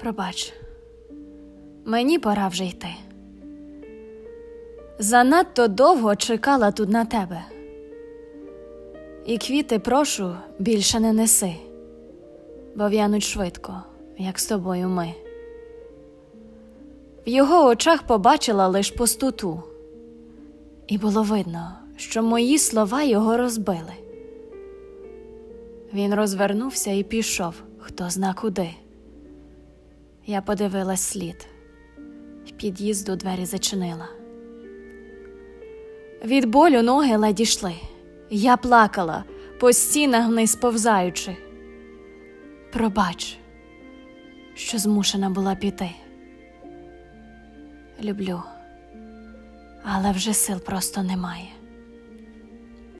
Пробач, мені пора вже йти. Занадто довго чекала тут на тебе. І квіти прошу більше не неси, бо в'януть швидко, як з тобою ми. В його очах побачила лиш пустоту, і було видно, що мої слова його розбили. Він розвернувся і пішов, хто зна куди. Я подивилась слід, під'їзду двері зачинила. Від болю ноги ледь йшли. Я плакала, по стінах вниз повзаючи. Пробач, що змушена була піти. Люблю, але вже сил просто немає.